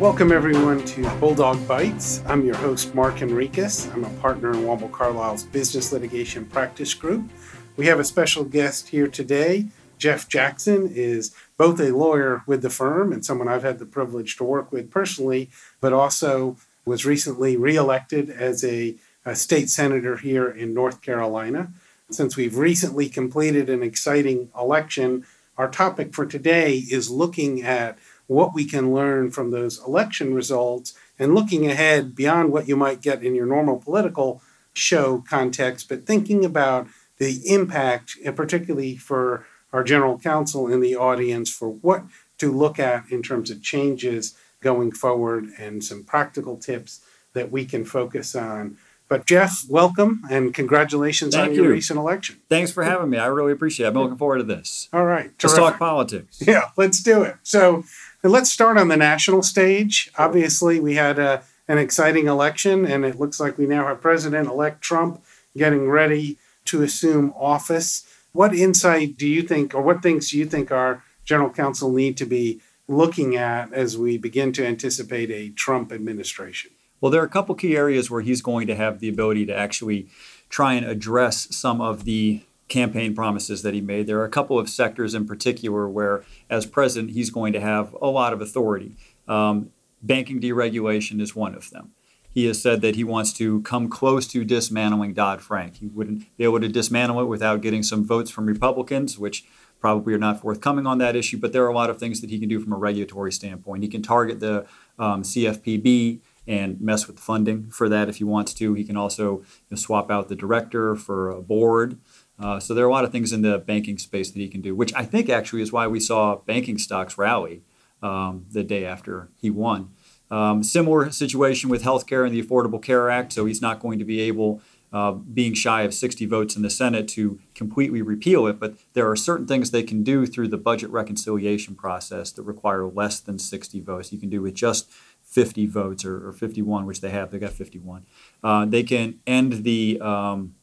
Welcome, everyone, to Bulldog Bites. I'm your host, Mark Enriquez. I'm a partner in Womble Carlyle's Business Litigation Practice Group. We have a special guest here today. Jeff Jackson is both a lawyer with the firm and someone I've had the privilege to work with personally, but also was recently reelected as a, a state senator here in North Carolina. Since we've recently completed an exciting election, our topic for today is looking at what we can learn from those election results and looking ahead beyond what you might get in your normal political show context, but thinking about the impact, and particularly for our general counsel in the audience, for what to look at in terms of changes going forward and some practical tips that we can focus on. But Jeff, welcome and congratulations Thank on your recent election. Thanks for having me. I really appreciate it. Been looking forward to this. All right. Let's talk politics. Yeah, let's do it. So let's start on the national stage. Obviously, we had a, an exciting election, and it looks like we now have President elect Trump getting ready to assume office. What insight do you think, or what things do you think our general counsel need to be looking at as we begin to anticipate a Trump administration? Well, there are a couple key areas where he's going to have the ability to actually try and address some of the campaign promises that he made. There are a couple of sectors in particular where, as president, he's going to have a lot of authority. Um, banking deregulation is one of them. He has said that he wants to come close to dismantling Dodd Frank. He wouldn't be able to dismantle it without getting some votes from Republicans, which probably are not forthcoming on that issue. But there are a lot of things that he can do from a regulatory standpoint. He can target the um, CFPB and mess with funding for that if he wants to. He can also you know, swap out the director for a board. Uh, so there are a lot of things in the banking space that he can do, which I think actually is why we saw banking stocks rally um, the day after he won. Um, similar situation with healthcare and the Affordable Care Act. So he's not going to be able, uh, being shy of 60 votes in the Senate, to completely repeal it. But there are certain things they can do through the budget reconciliation process that require less than 60 votes. You can do with just 50 votes or, or 51, which they have. They got 51. Uh, they can end the um,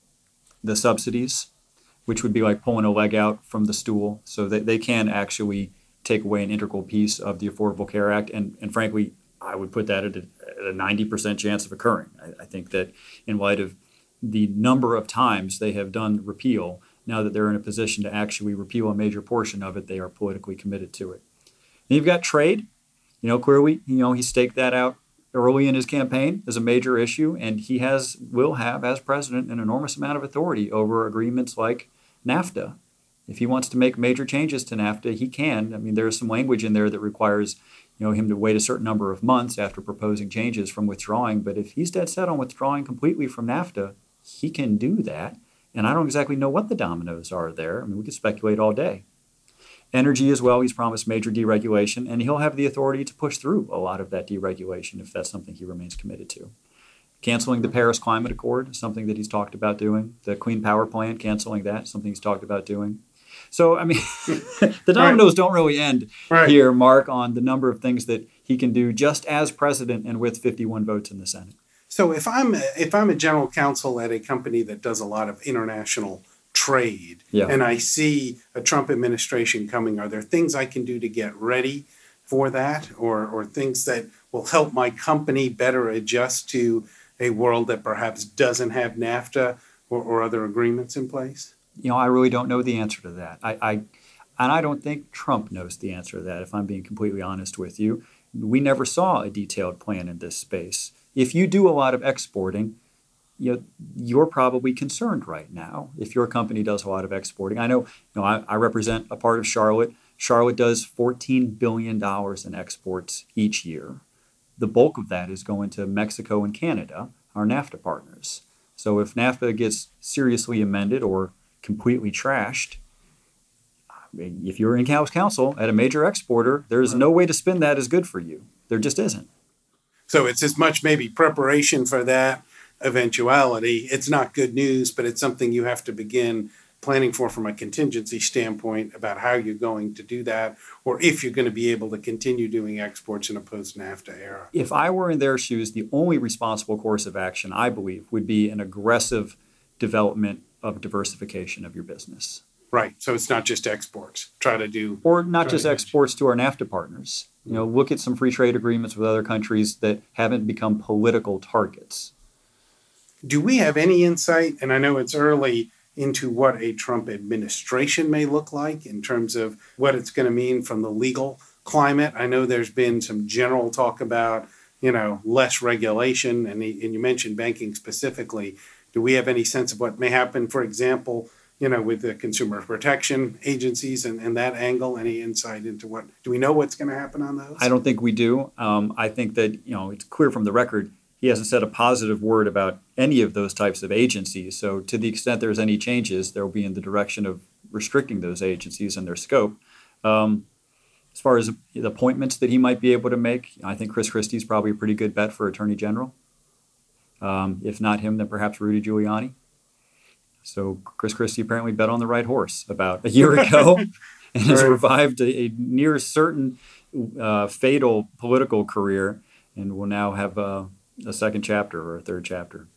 the subsidies, which would be like pulling a leg out from the stool. So that they can actually take away an integral piece of the Affordable Care Act. And, and frankly, I would put that at a, at a 90% chance of occurring. I, I think that in light of the number of times they have done repeal, now that they're in a position to actually repeal a major portion of it, they are politically committed to it. Then you've got trade. You know, clearly, you know, he staked that out early in his campaign as a major issue, and he has will have as president an enormous amount of authority over agreements like NAFTA. If he wants to make major changes to NAFTA, he can. I mean, there's some language in there that requires you know him to wait a certain number of months after proposing changes from withdrawing. But if he's dead set on withdrawing completely from NAFTA, he can do that. And I don't exactly know what the dominoes are there. I mean, we could speculate all day. Energy as well, he's promised major deregulation, and he'll have the authority to push through a lot of that deregulation if that's something he remains committed to. Canceling the Paris Climate Accord, something that he's talked about doing. The Clean Power Plan, canceling that, something he's talked about doing. So, I mean, the dominoes don't really end Right. here, Mark, on the number of things that he can do just as president and with 51 votes in the Senate. So if I'm a, if I'm a general counsel at a company that does a lot of international trade Yeah. and I see a Trump administration coming, are there things I can do to get ready for that or or things that will help my company better adjust to a world that perhaps doesn't have NAFTA or, or other agreements in place? You know, I really don't know the answer to that. I, I and I don't think Trump knows the answer to that, if I'm being completely honest with you. We never saw a detailed plan in this space. If you do a lot of exporting, you know, you're probably concerned right now if your company does a lot of exporting. I know, you know, I, I represent a part of Charlotte. Charlotte does $14 billion in exports each year. The bulk of that is going to Mexico and Canada, our NAFTA partners. So if NAFTA gets seriously amended or completely trashed, I mean, if you're in House Counsel at a major exporter, there's no way to spin that as good for you. There just isn't. So it's as much maybe preparation for that eventuality. It's not good news, but it's something you have to begin planning for from a contingency standpoint about how you're going to do that or if you're going to be able to continue doing exports in a post NAFTA era. If I were in their shoes, the only responsible course of action, I believe, would be an aggressive development of diversification of your business. Right. So it's not just exports. Try to do. Or not just to- exports to our NAFTA partners. You know, look at some free trade agreements with other countries that haven't become political targets. Do we have any insight? And I know it's early into what a Trump administration may look like in terms of what it's going to mean from the legal climate. I know there's been some general talk about, you know, less regulation, and, and you mentioned banking specifically. Do we have any sense of what may happen, for example, you know, with the consumer protection agencies and, and that angle? Any insight into what, do we know what's going to happen on those? I don't think we do. Um, I think that you know it's clear from the record he hasn't said a positive word about any of those types of agencies. So to the extent there's any changes, there will be in the direction of restricting those agencies and their scope. Um, as far as the appointments that he might be able to make, I think Chris Christie's probably a pretty good bet for Attorney General. Um, if not him, then perhaps Rudy Giuliani. So Chris Christie apparently bet on the right horse about a year ago and has revived a, a near certain uh, fatal political career and will now have a, a second chapter or a third chapter.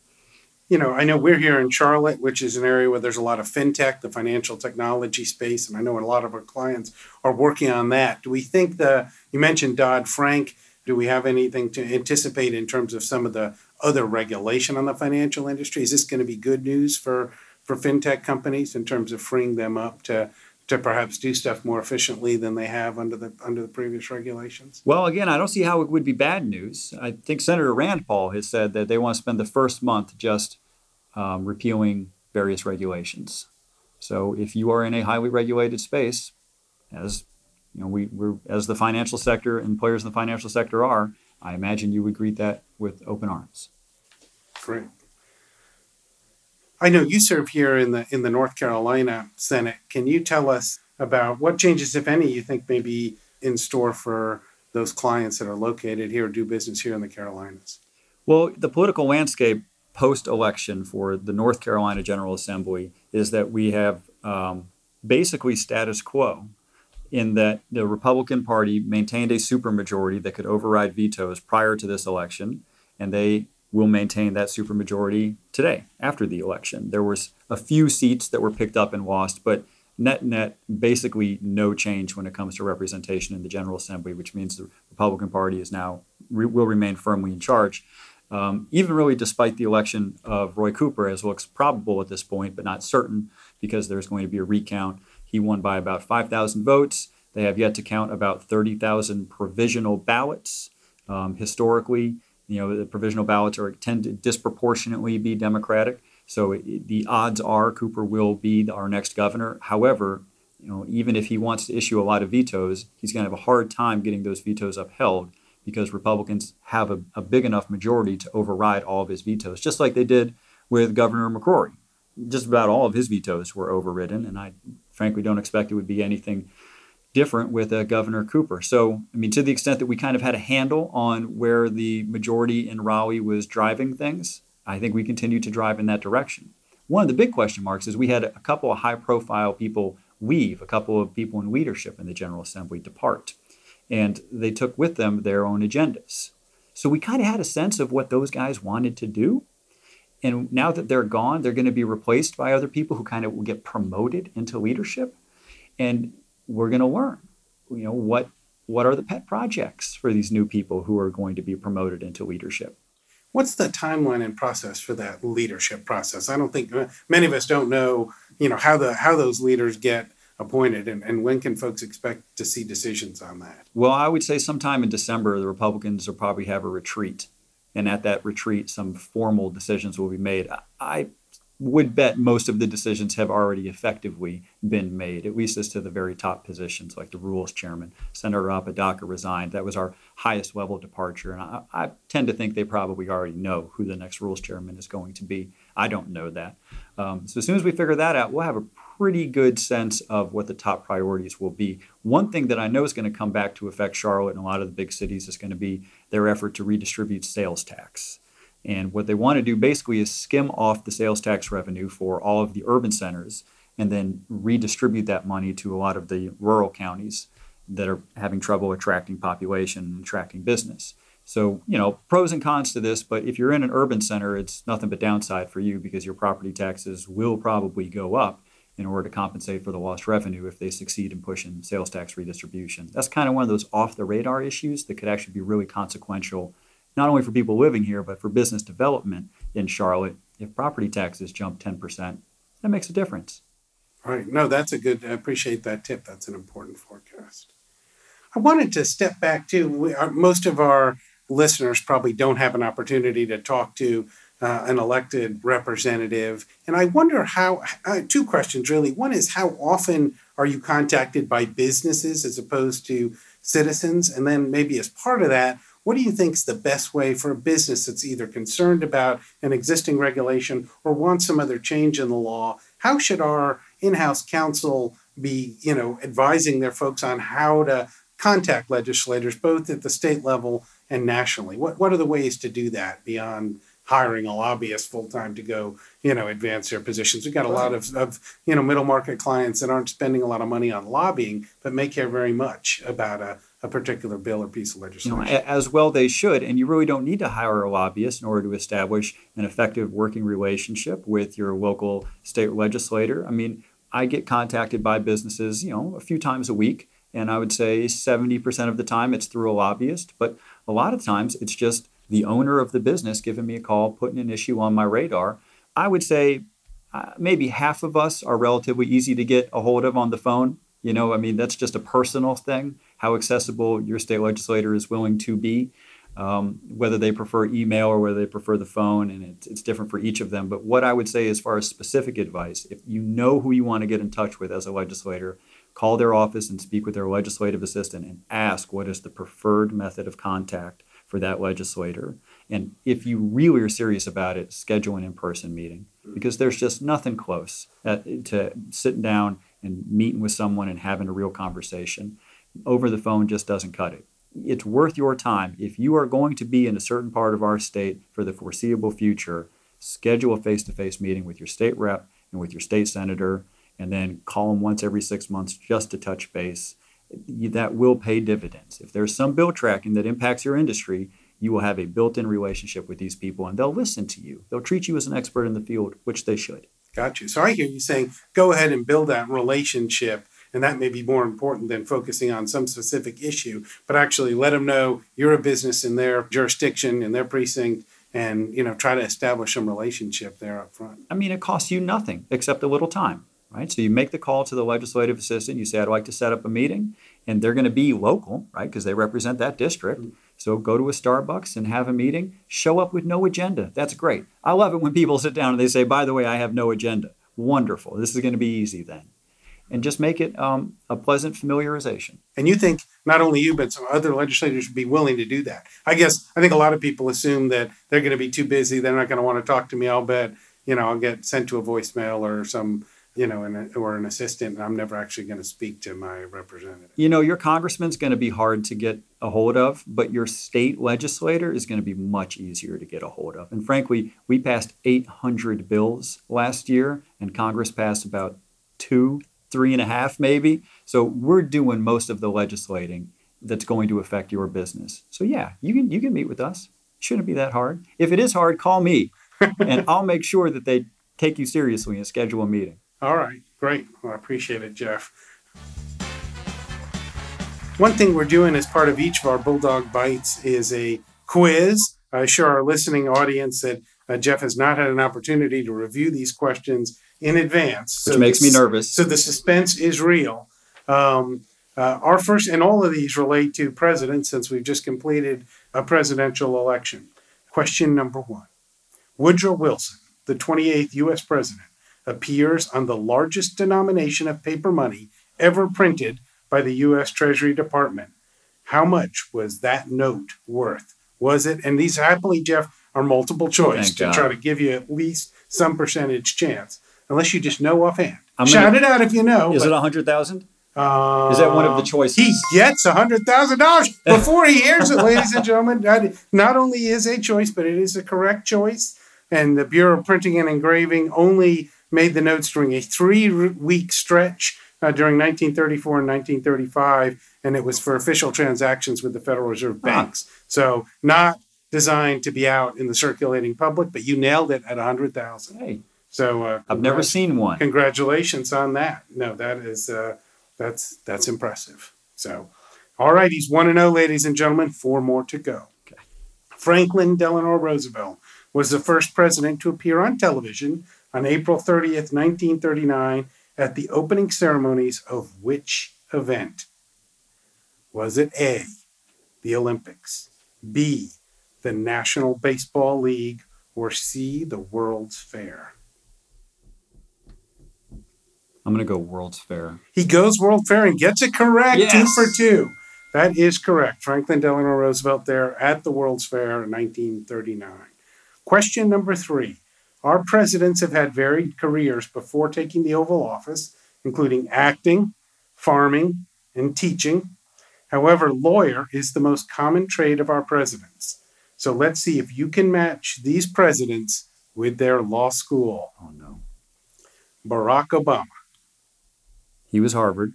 you know, I know we're here in Charlotte, which is an area where there's a lot of fintech, the financial technology space, and I know a lot of our clients are working on that. Do we think the you mentioned Dodd Frank? Do we have anything to anticipate in terms of some of the other regulation on the financial industry? Is this going to be good news for for fintech companies in terms of freeing them up to to perhaps do stuff more efficiently than they have under the under the previous regulations? Well, again, I don't see how it would be bad news. I think Senator Rand Paul has said that they want to spend the first month just um, repealing various regulations. So if you are in a highly regulated space, as you know, we, we're as the financial sector and players in the financial sector are, I imagine you would greet that with open arms. Great. I know you serve here in the in the North Carolina Senate. Can you tell us about what changes, if any, you think may be in store for those clients that are located here do business here in the Carolinas? Well, the political landscape post election for the North Carolina General Assembly is that we have um, basically status quo in that the Republican Party maintained a supermajority that could override vetoes prior to this election, and they will maintain that supermajority today after the election. There was a few seats that were picked up and lost, but net net basically no change when it comes to representation in the General Assembly, which means the Republican Party is now re- will remain firmly in charge. Um, even really despite the election of Roy Cooper, as looks probable at this point, but not certain because there's going to be a recount. He won by about 5,000 votes. They have yet to count about 30,000 provisional ballots. Um, historically, you know, the provisional ballots are tend to disproportionately be Democratic. So it, the odds are Cooper will be our next governor. However, you know, even if he wants to issue a lot of vetoes, he's going to have a hard time getting those vetoes upheld because Republicans have a, a big enough majority to override all of his vetoes, just like they did with Governor McCrory. Just about all of his vetoes were overridden, and I frankly don't expect it would be anything different with uh, Governor Cooper. So, I mean, to the extent that we kind of had a handle on where the majority in Raleigh was driving things, I think we continue to drive in that direction. One of the big question marks is we had a couple of high profile people leave, a couple of people in leadership in the General Assembly depart, and they took with them their own agendas. So we kind of had a sense of what those guys wanted to do. And now that they're gone, they're going to be replaced by other people who kind of will get promoted into leadership. And we're going to learn, you know, what what are the pet projects for these new people who are going to be promoted into leadership. What's the timeline and process for that leadership process? I don't think uh, many of us don't know, you know, how the how those leaders get appointed and, and when can folks expect to see decisions on that? Well, I would say sometime in December, the Republicans will probably have a retreat. And at that retreat, some formal decisions will be made. I would bet most of the decisions have already effectively been made, at least as to the very top positions, like the rules chairman. Senator Apodaca resigned. That was our highest level departure. And I, I tend to think they probably already know who the next rules chairman is going to be. I don't know that. Um, so as soon as we figure that out, we'll have a pretty good sense of what the top priorities will be. One thing that I know is going to come back to affect Charlotte and a lot of the big cities is going to be their effort to redistribute sales tax. And what they want to do basically is skim off the sales tax revenue for all of the urban centers and then redistribute that money to a lot of the rural counties that are having trouble attracting population and attracting business. So, you know, pros and cons to this, but if you're in an urban center, it's nothing but downside for you because your property taxes will probably go up. in order to compensate for the lost revenue if they succeed in pushing sales tax redistribution. That's kind of one of those off the radar issues that could actually be really consequential, not only for people living here, but for business development in Charlotte. If property taxes jump 10%, that makes a difference. Right. No, that's a good, I appreciate that tip. That's an important forecast. I wanted to step back too. We, our, most of our listeners probably don't have an opportunity to talk to uh, an elected representative. And I wonder how, uh, two questions really. One is how often are you contacted by businesses as opposed to citizens? And then maybe as part of that, what do you think is the best way for a business that's either concerned about an existing regulation or wants some other change in the law? How should our in-house counsel be, you know, advising their folks on how to contact legislators both at the state level and nationally? What what are the ways to do that beyond hiring a lobbyist full time to go, you know, advance their positions. We've got a lot of, of, you know, middle market clients that aren't spending a lot of money on lobbying, but may care very much about a, a particular bill or piece of legislation. You know, as well they should, and you really don't need to hire a lobbyist in order to establish an effective working relationship with your local state legislator. I mean, I get contacted by businesses, you know, a few times a week, and I would say 70% of the time it's through a lobbyist, but a lot of times it's just the owner of the business giving me a call, putting an issue on my radar. I would say uh, maybe half of us are relatively easy to get a hold of on the phone. You know, I mean, that's just a personal thing, how accessible your state legislator is willing to be, um, whether they prefer email or whether they prefer the phone, and it's, it's different for each of them. But what I would say, as far as specific advice, if you know who you want to get in touch with as a legislator, call their office and speak with their legislative assistant and ask what is the preferred method of contact for that legislator. And if you really are serious about it, schedule an in person meeting mm-hmm. because there's just nothing close at, to sitting down and meeting with someone and having a real conversation. Over the phone just doesn't cut it. It's worth your time. If you are going to be in a certain part of our state for the foreseeable future, schedule a face to face meeting with your state rep and with your state senator, and then call them once every six months just to touch base that will pay dividends. If there's some bill tracking that impacts your industry, you will have a built in relationship with these people and they'll listen to you. They'll treat you as an expert in the field, which they should. Got you. So I hear you saying go ahead and build that relationship. And that may be more important than focusing on some specific issue, but actually let them know you're a business in their jurisdiction, in their precinct, and you know try to establish some relationship there up front. I mean, it costs you nothing except a little time right? So you make the call to the legislative assistant. You say, I'd like to set up a meeting, and they're going to be local, right? Because they represent that district. So go to a Starbucks and have a meeting. Show up with no agenda. That's great. I love it when people sit down and they say, by the way, I have no agenda. Wonderful. This is going to be easy then. And just make it um, a pleasant familiarization. And you think not only you, but some other legislators would be willing to do that. I guess I think a lot of people assume that they're going to be too busy. They're not going to want to talk to me. I'll bet, you know, I'll get sent to a voicemail or some you know, an, or an assistant, and I'm never actually going to speak to my representative. You know, your congressman's going to be hard to get a hold of, but your state legislator is going to be much easier to get a hold of. And frankly, we passed 800 bills last year, and Congress passed about two, three and a half, maybe. So we're doing most of the legislating that's going to affect your business. So yeah, you can you can meet with us. Shouldn't be that hard. If it is hard, call me, and I'll make sure that they take you seriously and schedule a meeting. All right, great. Well, I appreciate it, Jeff. One thing we're doing as part of each of our Bulldog Bites is a quiz. I assure our listening audience that uh, Jeff has not had an opportunity to review these questions in advance. Which so makes me nervous. So the suspense is real. Um, uh, our first, and all of these relate to presidents since we've just completed a presidential election. Question number one Woodrow Wilson, the 28th U.S. president, appears on the largest denomination of paper money ever printed by the U.S. Treasury Department. How much was that note worth? Was it, and these happily, Jeff, are multiple choice Thank to God. try to give you at least some percentage chance, unless you just know offhand. I'm Shout gonna, it out if you know. Is but, it a hundred thousand? Uh, is that one of the choices? He gets a hundred thousand dollars before he hears it, ladies and gentlemen. Not only is a choice, but it is a correct choice. And the Bureau of Printing and Engraving only made the notes during a three week stretch uh, during 1934 and 1935, and it was for official transactions with the Federal Reserve banks. Huh. So, not designed to be out in the circulating public, but you nailed it at 100,000. Hey. So uh, I've never seen one. Congratulations on that. No, that is uh, that's that's impressive. So, all right, he's one and zero, ladies and gentlemen. Four more to go. Okay. Franklin Delano Roosevelt was the first president to appear on television on April 30th, 1939, at the opening ceremonies of which event? Was it A, the Olympics, B, the National Baseball League, or C, the World's Fair? I'm going to go World's Fair. He goes World Fair and gets it correct. Two for two. That is correct. Franklin Delano Roosevelt there at the World's Fair in 1939. Question number three. Our presidents have had varied careers before taking the Oval Office, including acting, farming, and teaching. However, lawyer is the most common trade of our presidents. So let's see if you can match these presidents with their law school. Oh, no. Barack Obama. He was Harvard.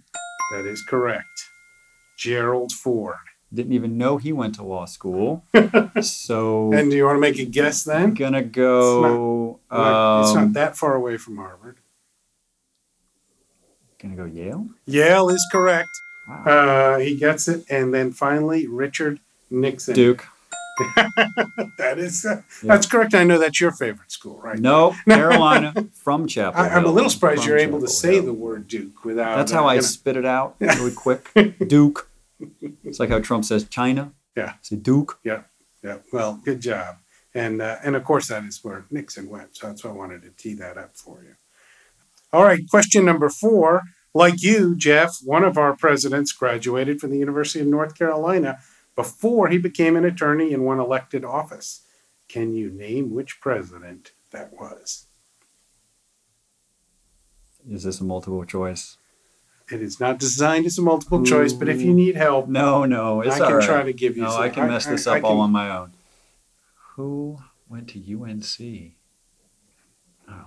That is correct. Gerald Ford. Didn't even know he went to law school. so And do you want to make a guess then? gonna go. Not- it's um, not that far away from Harvard. gonna go Yale. Yale is correct. Wow. Uh, he gets it. And then finally, Richard Nixon. Duke. That is uh, Yeah. that's correct. I know that's your favorite school, right? No, Carolina from Chapel. I, I'm a little surprised you're able to Chapel say the word Duke without. That's uh, how I you know. spit it out really quick. Duke. It's like how Trump says China. Yeah. Say Duke. Yeah. Yeah. Well, good job. And uh, and of course that is where Nixon went. So that's why I wanted to tee that up for you. All right, question number four. Like you, Jeff, one of our presidents graduated from the University of North Carolina before he became an attorney and won elected office. Can you name which president that was? Is this a multiple choice? It is not designed as a multiple choice, but if you need help, No, no. It's I can right. try to give you No, some- I can mess this I- I up all can- on my own. Who went to UNC? Oh.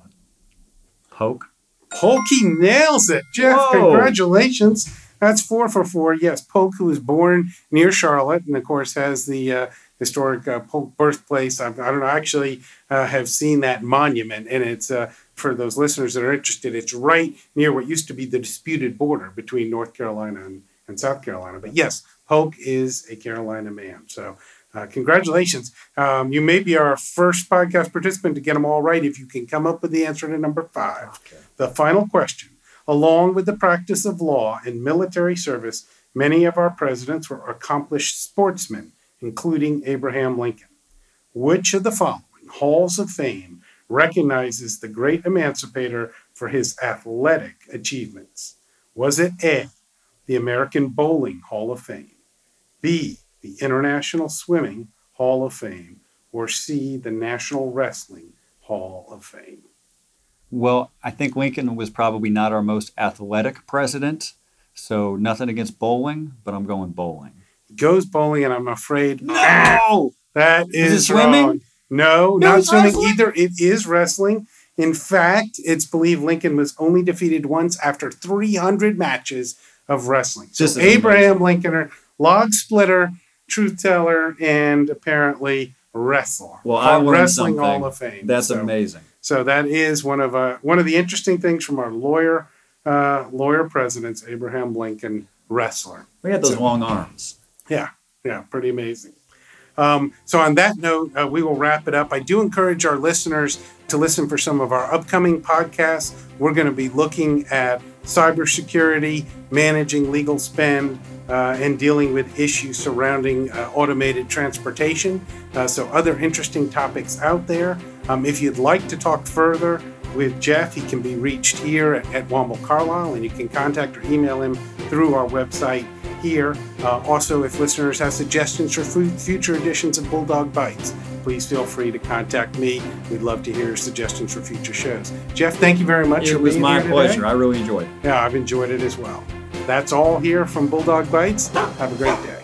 Polk. Polky nails it. Jeff, Whoa. congratulations. That's four for four. Yes, Polk, who was born near Charlotte and, of course, has the uh, historic uh, Polk birthplace. I, I don't know, I actually uh, have seen that monument, and it's, uh, for those listeners that are interested, it's right near what used to be the disputed border between North Carolina and, and South Carolina. But yes, Polk is a Carolina man. So uh, congratulations. Um, you may be our first podcast participant to get them all right if you can come up with the answer to number five. Okay. The final question. Along with the practice of law and military service, many of our presidents were accomplished sportsmen, including Abraham Lincoln. Which of the following halls of fame recognizes the great emancipator for his athletic achievements? Was it A, the American Bowling Hall of Fame, B, the International Swimming Hall of Fame, or C, the National Wrestling Hall of Fame? Well, I think Lincoln was probably not our most athletic president. So nothing against bowling, but I'm going bowling. goes bowling, and I'm afraid No! that Is is, it swimming? wrong. No, No, not swimming wrestling? either. It is wrestling. In fact, it's believed Lincoln was only defeated once after 300 matches of wrestling. So Abraham amazing. Lincoln, log splitter, truth teller, and apparently wrestler. Well, I learned wrestling something. Hall of Fame. That's So- amazing. So that is one of uh, one of the interesting things from our lawyer uh, lawyer presidents, Abraham Lincoln, wrestler. We had those So- long arms. Yeah, yeah, pretty amazing. Um, so, on that note, uh, we will wrap it up. I do encourage our listeners to listen for some of our upcoming podcasts. We're going to be looking at cybersecurity, managing legal spend, uh, and dealing with issues surrounding uh, automated transportation. Uh, so, other interesting topics out there. Um, if you'd like to talk further with Jeff, he can be reached here at, at Womble Carlyle, and you can contact or email him through our website here. Uh, also, if listeners have suggestions for fu- future editions of Bulldog Bites, please feel free to contact me. We'd love to hear suggestions for future shows. Jeff, thank you very much It was my pleasure. Today. I really enjoyed it. Yeah, I've enjoyed it as well. That's all here from Bulldog Bites. Have a great day.